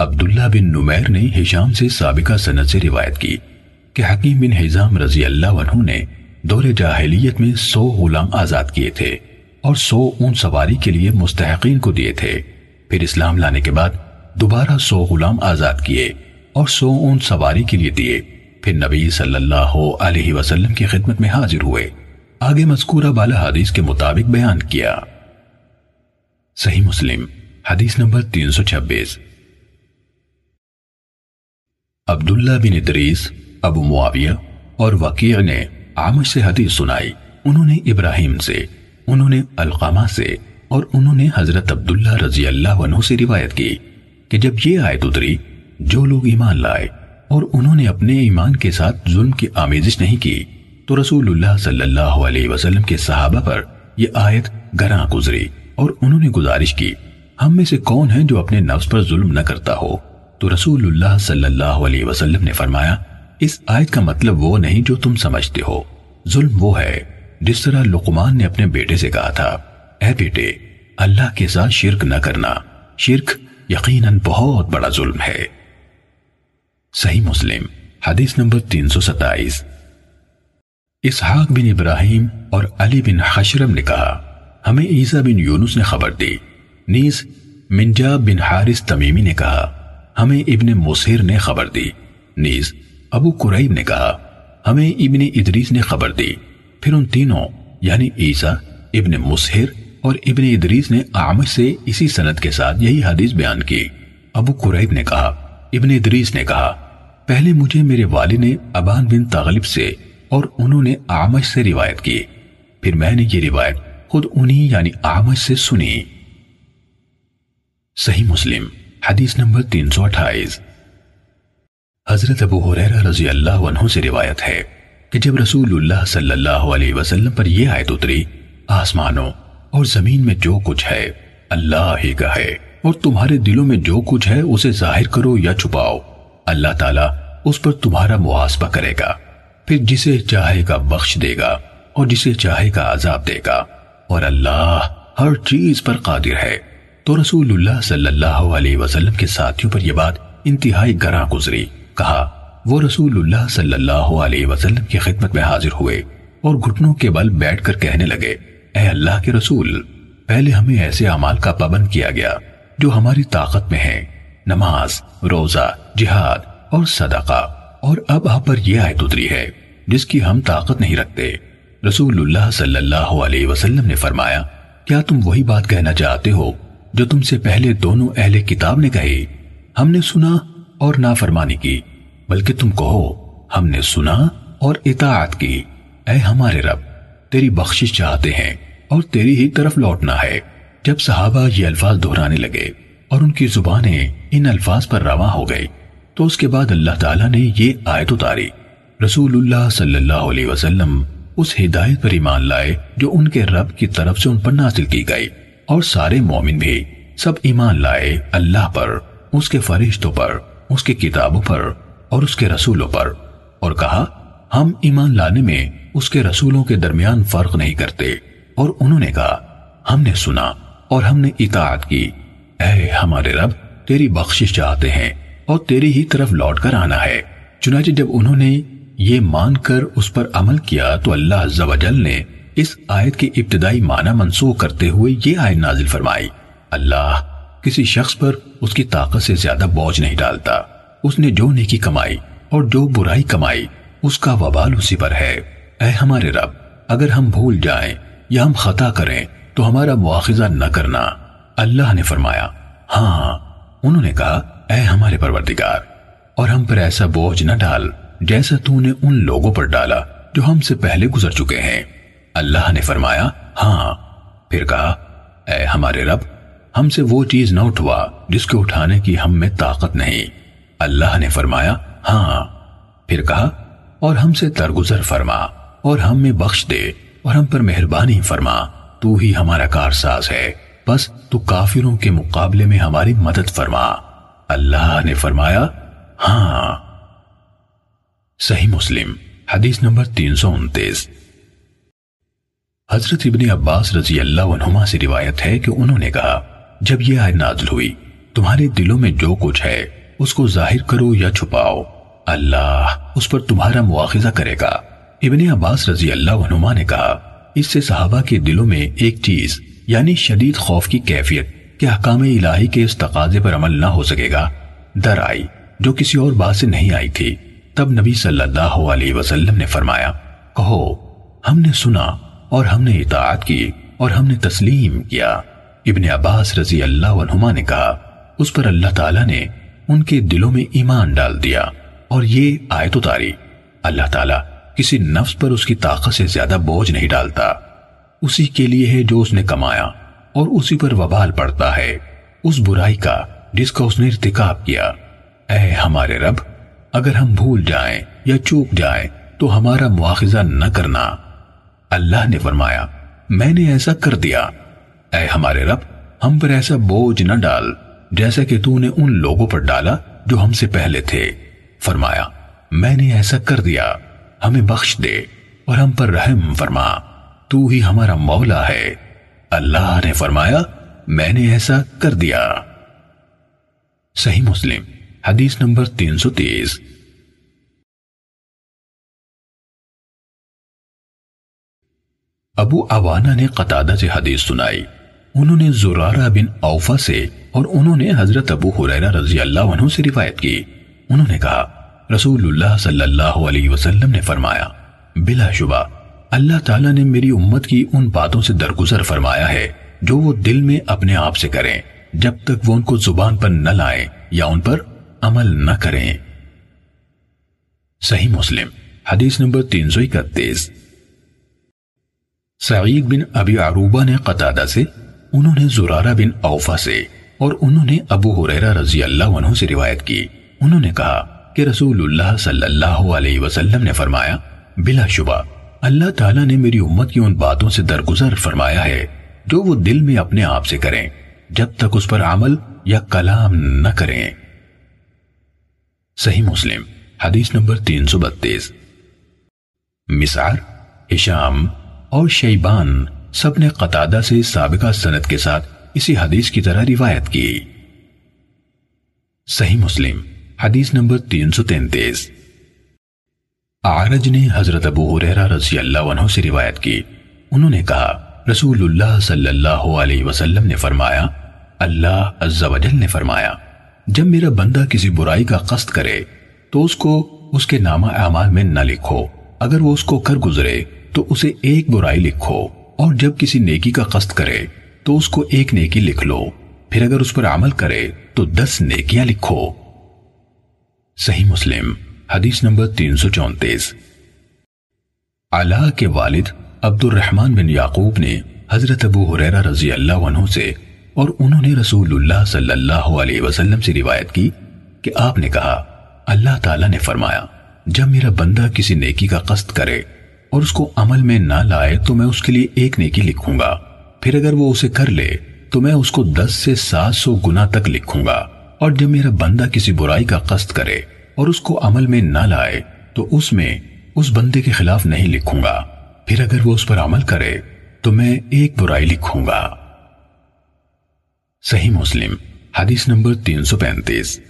عبداللہ بن نمیر نے حشام سے سابقہ سند سے روایت کی کہ حکیم بن حزام رضی اللہ عنہ نے دور جاہلیت میں سو غلام آزاد کیے تھے اور سو اون سواری کے لیے مستحقین کو دیے تھے۔ پھر اسلام لانے کے بعد دوبارہ سو غلام آزاد کیے اور سو اون سواری کے لیے دیے۔ پھر نبی صلی اللہ علیہ وسلم کی خدمت میں حاضر ہوئے۔ آگے مذکورہ بالا حدیث کے مطابق بیان کیا۔ صحیح مسلم، حدیث نمبر تین سو چھبیس۔ عبداللہ بن ادریس، ابو معاویہ اور وکیع نے عامش سے حدیث سنائی۔ انہوں نے ابراہیم سے، انہوں نے القامہ سے اور انہوں نے حضرت عبداللہ رضی اللہ عنہ سے روایت کی کہ جب یہ آیت اتری، جو لوگ ایمان لائے اور انہوں نے اپنے ایمان کے ساتھ ظلم کی آمیزش نہیں کی، تو رسول اللہ صلی اللہ علیہ وسلم کے صحابہ پر یہ آیت گراں گزری اور انہوں نے گزارش کی، ہم میں سے کون ہے جو اپنے نفس پر ظلم نہ کرتا ہو؟ تو رسول اللہ صلی اللہ علیہ وسلم نے فرمایا، اس آیت کا مطلب وہ نہیں جو تم سمجھتے ہو۔ ظلم وہ ہے، جس طرح لقمان نے اپنے بیٹے سے کہا تھا۔ اے بیٹے، اللہ کے ساتھ شرک نہ کرنا۔ شرک یقیناً بہت بڑا ظلم ہے۔ صحیح مسلم، حدیث نمبر تین سو ستائیس۔ اسحاق بن ابراہیم اور علی بن حشرم نے کہا، ہمیں عیسیٰ بن یونس نے خبر دی۔ نیز منجاب بن حارث تمیمی نے کہا ہمیں ابن مسیر نے خبر دی۔ نیز، ابو قریب نے کہا، ہمیں ابن ادریس نے خبر دی۔ پھر ان تینوں یعنی عیسیٰ، ابن مسحر اور ابن ادریس نے آمش سے اسی سند کے ساتھ یہی حدیث بیان کی۔ ابو قریب نے کہا، ابن ادریس نے کہا، پہلے مجھے میرے والد نے ابان بن تغلب سے اور انہوں نے آمش سے روایت کی۔ پھر میں نے یہ روایت خود انہی یعنی آمش سے سنی۔ صحیح مسلم۔ حدیث نمبر تین سو اٹھائیس۔ حضرت ابو حریرہ رضی اللہ عنہ سے روایت ہے کہ جب رسول اللہ صلی اللہ علیہ وسلم پر یہ آیت اتری، آسمانوں اور زمین میں جو کچھ ہے، اللہ ہی کا ہے۔ اور تمہارے دلوں میں جو کچھ ہے، اسے ظاہر کرو یا چھپاؤ۔ اللہ تعالیٰ اس پر تمہارا محاسبہ کرے گا۔ پھر جسے چاہے گا بخش دے گا اور جسے چاہے گا عذاب دے گا۔ اور اللہ ہر چیز پر قادر ہے۔ تو رسول اللہ صلی اللہ علیہ وسلم کے ساتھیوں پر یہ بات انتہائی گراں گزری۔ کہا، وہ رسول اللہ صلی اللہ علیہ وسلم کی خدمت میں حاضر ہوئے اور گھٹنوں کے بل بیٹھ کر کہنے لگے، اے اللہ کے رسول، پہلے ہمیں ایسے عمال کا پابند کیا گیا جو ہماری طاقت میں ہے نماز، روزہ، جہاد اور صدقہ۔ اور اب آپ پر یہ آیت اتری ہے، جس کی ہم طاقت نہیں رکھتے۔ رسول اللہ صلی اللہ علیہ وسلم نے فرمایا، کیا تم وہی بات کہنا چاہتے ہو؟ جو تم سے پہلے دونوں اہل کتاب نے کہی ہم نے سنا اور نافرمانی کی، بلکہ تم کہو، ہم نے سنا اور اطاعت کی۔ اے ہمارے رب، تیری بخشش چاہتے ہیں اور تیری ہی طرف لوٹنا ہے۔ جب صحابہ یہ الفاظ دہرانے لگے اور ان کی زبانیں ان الفاظ پر رواں ہو گئی تو اس کے بعد اللہ تعالیٰ نے یہ آیت اتاری۔ رسول اللہ صلی اللہ علیہ وسلم اس ہدایت پر ایمان لائے جو ان کے رب کی طرف سے ان پر نازل کی گئی۔ اور سارے مومن بھی سب ایمان لائے اللہ پر، اس کے فرشتوں پر، اس کی کتابوں پر اور اس کے رسولوں پر۔ اور کہا، ہم ایمان لانے میں اس کے رسولوں کے درمیان فرق نہیں کرتے۔ اور انہوں نے کہا، ہم نے سنا اور ہم نے اطاعت کی۔ اے ہمارے رب، تیری بخشش چاہتے ہیں اور تیری ہی طرف لوٹ کر آنا ہے۔ چنانچہ جب انہوں نے یہ مان کر اس پر عمل کیا تو اللہ عز و جل نے اس آیت کی ابتدائی معنی منسوخ کرتے ہوئے یہ آیت نازل فرمائی، اللہ کسی شخص پر اس کی طاقت سے زیادہ بوجھ نہیں ڈالتا، اس نے جو نیکی کمائی اور جو برائی کمائی، اس کا وبال اسی پر ہے۔ اے ہمارے رب، اگر ہم بھول جائیں یا ہم خطا کریں، تو ہمارا مواخذہ نہ کرنا۔ اللہ نے فرمایا ہاں انہوں نے کہا، اے ہمارے پروردگار، اور ہم پر ایسا بوجھ نہ ڈال جیسا تو نے ان لوگوں پر ڈالا جو ہم سے پہلے گزر چکے ہیں۔ اللہ نے فرمایا ہاں. پھر کہا، اے ہمارے رب، ہم سے وہ چیز نہ اٹھوا جس کے اٹھانے کی ہم میں طاقت نہیں. اللہ نے فرمایا ہاں. پھر کہا، اور ہم سے ترگزر فرما اور ہم میں بخش دے اور ہم پر مہربانی فرما، تو ہی ہمارا کارساز ہے۔ بس تو کافروں کے مقابلے میں ہماری مدد فرما۔ اللہ نے فرمایا ہاں. صحیح مسلم، حدیث نمبر تین سو انتیس۔ حضرت ابن عباس رضی اللہ عنہما سے روایت ہے کہ انہوں نے کہا، جب یہ آیت نازل ہوئی، تمہارے دلوں میں جو کچھ ہے، اس کو ظاہر کرو یا چھپاؤ۔ اللہ اس پر تمہارا مواخذہ کرے گا۔ ابن عباس رضی اللہ عنہما نے کہا، اس سے صحابہ کے دلوں میں ایک چیز یعنی شدید خوف کی کیفیت کہ حکام الہی کے اس تقاضے پر عمل نہ ہو سکے گا۔ در آئی، جو کسی اور بات سے نہیں آئی تھی۔ تب نبی صلی اللہ علیہ وسلم نے فرمایا، کہو، ہم نے سنا اور ہم نے اطاعت کی اور ہم نے تسلیم کیا۔ ابن عباس رضی اللہ عنہما نے کہا، اس پر اللہ تعالیٰ نے ان کے دلوں میں ایمان ڈال دیا۔ اور یہ آیت اتاری اللہ تعالیٰ کسی نفس پر اس کی طاقت سے زیادہ بوجھ نہیں ڈالتا۔ اسی کے لیے ہے جو اس نے کمایا، اور اسی پر وبال پڑتا ہے۔ اس برائی کا، جس کا اس نے ارتکاب کیا۔ اے ہمارے رب، اگر ہم بھول جائیں یا چوک جائیں، تو ہمارا مواخذہ نہ کرنا۔ اللہ نے فرمایا، میں نے ایسا کر دیا۔ اے ہمارے رب، ہم پر ایسا بوجھ نہ ڈال، جیسا کہ تو نے ان لوگوں پر ڈالا جو ہم سے پہلے تھے۔ فرمایا، میں نے ایسا کر دیا، ہمیں بخش دے اور ہم پر رحم فرما، تو ہی ہمارا مولا ہے۔ اللہ نے فرمایا، میں نے ایسا کر دیا۔ صحیح مسلم، حدیث نمبر تین سو تیس۔ ابو عوانہ نے قطادہ سے حدیث سنائی۔ انہوں نے زرارہ بن اوفا سے اور انہوں نے حضرت ابو حریرہ رضی اللہ عنہ سے روایت کی۔ انہوں نے کہا، رسول اللہ صلی اللہ علیہ وسلم نے فرمایا، بلا شبہ، اللہ تعالیٰ نے میری امت کی ان باتوں سے درگزر فرمایا ہے جو وہ دل میں اپنے آپ سے کریں، جب تک وہ ان کو زبان پر نہ لائیں یا ان پر عمل نہ کریں۔ صحیح مسلم، حدیث نمبر تین سو اکتیس۔ سعید بن ابی عروبہ نے قطادہ سے، انہوں نے زرارہ بن اوفا سے اور انہوں نے ابو حریرہ رضی اللہ عنہ سے روایت کی۔ انہوں نے کہا کہ رسول اللہ صلی اللہ علیہ وسلم نے فرمایا، بلا شبہ، اللہ تعالیٰ نے میری امت کی ان باتوں سے درگزر فرمایا ہے۔ جو وہ دل میں اپنے آپ سے کریں، جب تک اس پر عمل یا کلام نہ کریں۔ صحیح مسلم، حدیث نمبر تین سو بتیس۔ مسار اشام اور شیبان سب نے قطادہ سے سابقہ سنت کے ساتھ اسی حدیث کی طرح روایت کی۔ صحیح مسلم، حدیث نمبر تین سو تینتیس۔ آرج نے حضرت ابو حریرہ رضی اللہ عنہ سے روایت کی۔ انہوں نے کہا، رسول اللہ صلی اللہ علیہ وسلم نے فرمایا، اللہ عز و جل نے فرمایا، جب میرا بندہ کسی برائی کا قصد کرے، تو اس کو اس کے نامہ اعمال میں نہ لکھو۔ اگر وہ اس کو کر گزرے تو اسے ایک برائی لکھو، اور جب کسی نیکی کا قصد کرے، تو اس کو ایک نیکی لکھ لو۔ پھر اگر اس پر عمل کرے، تو دس نیکیاں لکھو۔ صحیح مسلم، حدیث نمبر تین سو چونتیس۔ اللہ کے والد عبد الرحمن بن یعقوب نے حضرت ابو حریرہ رضی اللہ عنہ سے، اور انہوں نے رسول اللہ صلی اللہ علیہ وسلم سے روایت کی کہ آپ نے کہا، اللہ تعالیٰ نے فرمایا، جب میرا بندہ کسی نیکی کا قصد کرے اور اس کو عمل میں نہ لائے تو میں اس کے لیے ایک نیکی لکھوں گا۔ پھر اگر وہ اسے کر لے تو میں اس کو دس سے سات سو گنا تک لکھوں گا۔ اور جب میرا بندہ کسی برائی کا قصد کرے اور اس کو عمل میں نہ لائے تو اس میں اس بندے کے خلاف نہیں لکھوں گا۔ پھر اگر وہ اس پر عمل کرے تو میں ایک برائی لکھوں گا۔ صحیح مسلم، حدیث نمبر تین سو پینتیس۔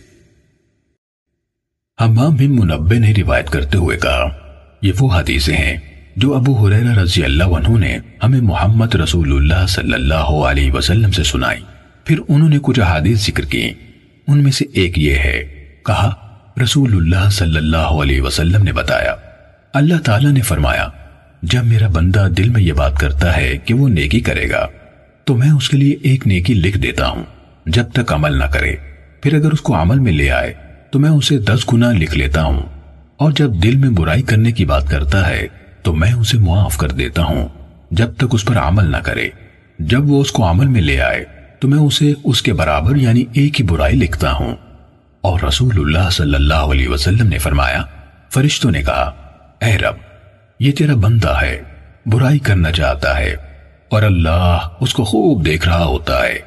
حمام بن منبع نے روایت کرتے ہوئے کہا یہ وہ حدیثیں ہیں جو ابو حریرہ رضی اللہ عنہ نے ہمیں محمد رسول اللہ صلی اللہ علیہ وسلم سے سنائی۔ پھر انہوں نے کچھ حدیث ذکر کی ان میں سے ایک یہ ہے، کہا، رسول اللہ صلی اللہ علیہ وسلم نے بتایا۔ اللہ تعالیٰ نے فرمایا، جب میرا بندہ دل میں یہ بات کرتا ہے کہ وہ نیکی کرے گا، تو میں اس کے لیے ایک نیکی لکھ دیتا ہوں، جب تک عمل نہ کرے۔ پھر اگر اس کو عمل میں لے آئے، تو میں اسے دس گنا لکھ لیتا ہوں۔ اور جب دل میں برائی کرنے کی بات کرتا ہے، تو میں اسے معاف کر دیتا ہوں، جب تک اس پر عمل نہ کرے۔ جب وہ اس کو عمل میں لے آئے، تو میں اسے اس کے برابر یعنی ایک ہی برائی لکھتا ہوں۔ اور رسول اللہ صلی اللہ علیہ وسلم نے فرمایا، فرشتوں نے کہا، اے رب، یہ تیرا بندہ ہے، برائی کرنا چاہتا ہے، اور اللہ اس کو خوب دیکھ رہا ہوتا ہے۔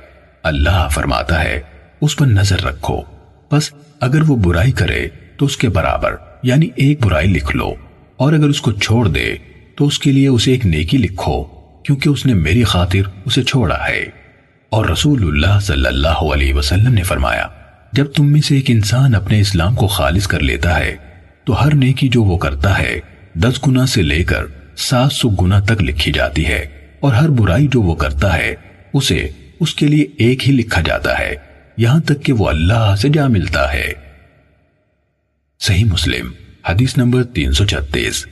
اللہ فرماتا ہے، اس پر نظر رکھو۔ بس اگر وہ برائی کرے تو اس کے برابر یعنی ایک برائی لکھ لو، اور اگر اس کو چھوڑ دے، تو اس کے لیے اسے ایک نیکی لکھو، کیونکہ اس نے میری خاطر اسے چھوڑا ہے۔ اور رسول اللہ صلی اللہ علیہ وسلم نے فرمایا، جب تم میں سے ایک انسان اپنے اسلام کو خالص کر لیتا ہے، تو ہر نیکی جو وہ کرتا ہے، دس گنا سے لے کر سات سو گنا تک لکھی جاتی ہے۔ اور ہر برائی جو وہ کرتا ہے، اسے اس کے لیے ایک ہی لکھا جاتا ہے، یہاں تک کہ وہ اللہ سے جا ملتا ہے۔ صحیح مسلم، حدیث نمبر تین سو چھتیس۔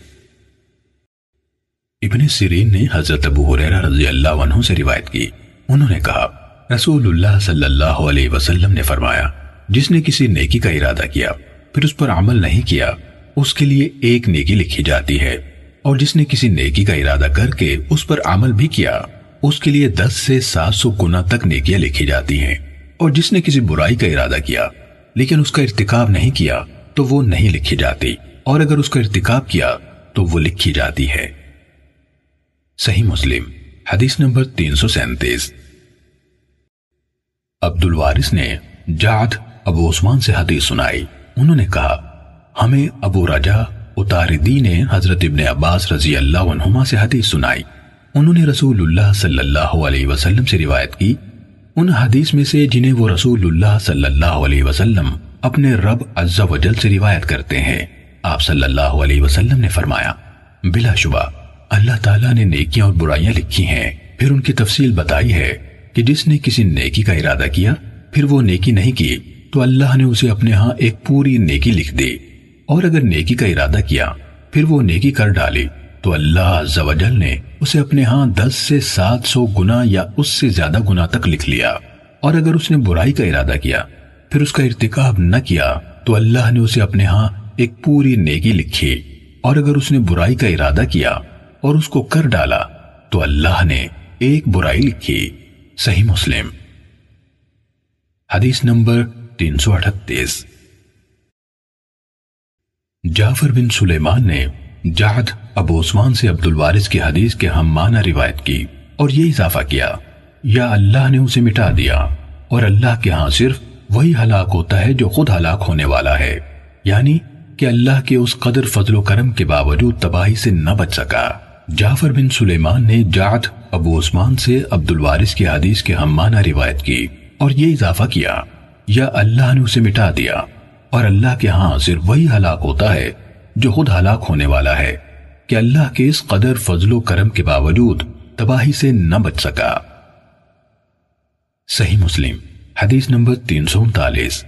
ابن سیرین نے حضرت ابو حریرہ رضی اللہ عنہ سے روایت کی۔ انہوں نے کہا، رسول اللہ صلی اللہ علیہ وسلم نے فرمایا، جس نے کسی نیکی کا ارادہ کیا، پھر اس پر عمل نہیں کیا، اس کے لیے ایک نیکی لکھی جاتی ہے۔ اور جس نے کسی نیکی کا ارادہ کر کے اس پر عمل بھی کیا، اس کے لیے دس سے سات سو گنا تک نیکیاں لکھی جاتی ہیں۔ اور جس نے کسی برائی کا ارادہ کیا، لیکن اس کا ارتکاب نہیں کیا تو وہ نہیں لکھی جاتی۔ اور اگر اس کا ارتکاب کیا، تو وہ لکھی جاتی ہے۔ صحیح مسلم، حدیث نمبر تین سو سینتیس۔ عبد الوارث نے جاد ابو عثمان سے حدیث سنائی۔ انہوں نے کہا، ہمیں ابو رجا اتاردی نے حضرت ابن عباس رضی اللہ عنہما سے حدیث سنائی۔ انہوں نے رسول اللہ صلی اللہ علیہ وسلم سے روایت کی۔ ان حدیث میں سے جنہیں وہ رسول اللہ صلی اللہ علیہ وسلم اپنے رب عز و جل سے روایت کرتے ہیں۔ آپ صلی اللہ علیہ وسلم نے فرمایا، بلا شبہ، اللہ تعالیٰ نے نیکیاں اور برائیاں لکھی ہیں۔ پھر ان کی تفصیل بتائی ہے کہ جس نے کسی نیکی کا ارادہ کیا، پھر وہ نیکی نہیں کی، تو اللہ نے اسے اپنے ہاں ایک پوری نیکی لکھ دی۔ اور اگر نیکی کا ارادہ کیا، پھر وہ نیکی کر ڈالی۔ تو اللہ عز و جل نے اسے اپنے ہاں دس سے سات سو گنا یا اس سے زیادہ گنا تک لکھ لیا۔ اور اگر اس نے برائی کا ارادہ کیا پھر اس کا ارتکاب نہ کیا تو اللہ نے اسے اپنے ہاں ایک پوری نیکی لکھی اور اگر اس نے برائی کا ارادہ کیا اور اس کو کر ڈالا تو اللہ نے ایک برائی لکھی۔ صحیح مسلم۔ حدیث نمبر تین سو اٹھتیس۔ جعفر بن سلیمان نے جہد ابو عثمان سے عبد الوارث کی حدیث کے ہم معنی روایت کی اور یہ اضافہ کیا، یا اللہ نے اسے مٹا دیا اور اللہ کے ہاں صرف وہی ہلاک ہوتا ہے جو خود ہلاک ہونے والا ہے۔ یعنی کہ اللہ کے اس قدر فضل و کرم کے باوجود تباہی سے نہ بچ سکا۔ جعفر بن سلیمان نے جعد ابو عثمان سے عبد الوارث کی حدیث کے ہم معنی روایت کی اور یہ اضافہ کیا۔ یا اللہ نے اسے مٹا دیا۔ اور اللہ کے ہاں صرف وہی ہلاک ہوتا ہے جو خود ہلاک ہونے والا ہے۔ کہ اللہ کے اس قدر فضل و کرم کے باوجود تباہی سے نہ بچ سکا۔ صحیح مسلم۔ حدیث نمبر تین سو انتالیس۔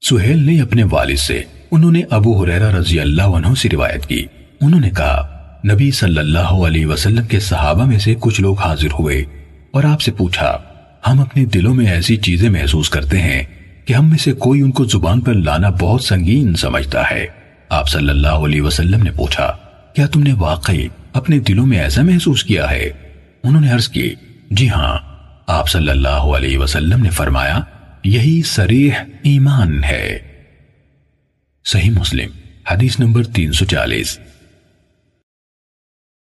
سہیل نے اپنے والد سے انہوں نے ابو حریرہ رضی اللہ عنہ سے روایت کی۔ انہوں نے کہا، نبی صلی اللہ علیہ وسلم کے صحابہ میں سے کچھ لوگ حاضر ہوئے اور آپ سے پوچھا، ہم اپنے دلوں میں ایسی چیزیں محسوس کرتے ہیں کہ ہم میں سے کوئی ان کو زبان پر لانا بہت سنگین سمجھتا ہے۔ آپ صلی اللہ علیہ وسلم نے پوچھا، کیا تم نے واقعی اپنے دلوں میں ایسا محسوس کیا ہے؟ انہوں نے عرض کی جی ہاں۔ آپ صلی اللہ علیہ وسلم نے فرمایا، یہی سریح ایمان ہے۔ صحیح مسلم، حدیث نمبر تین سو چالیس۔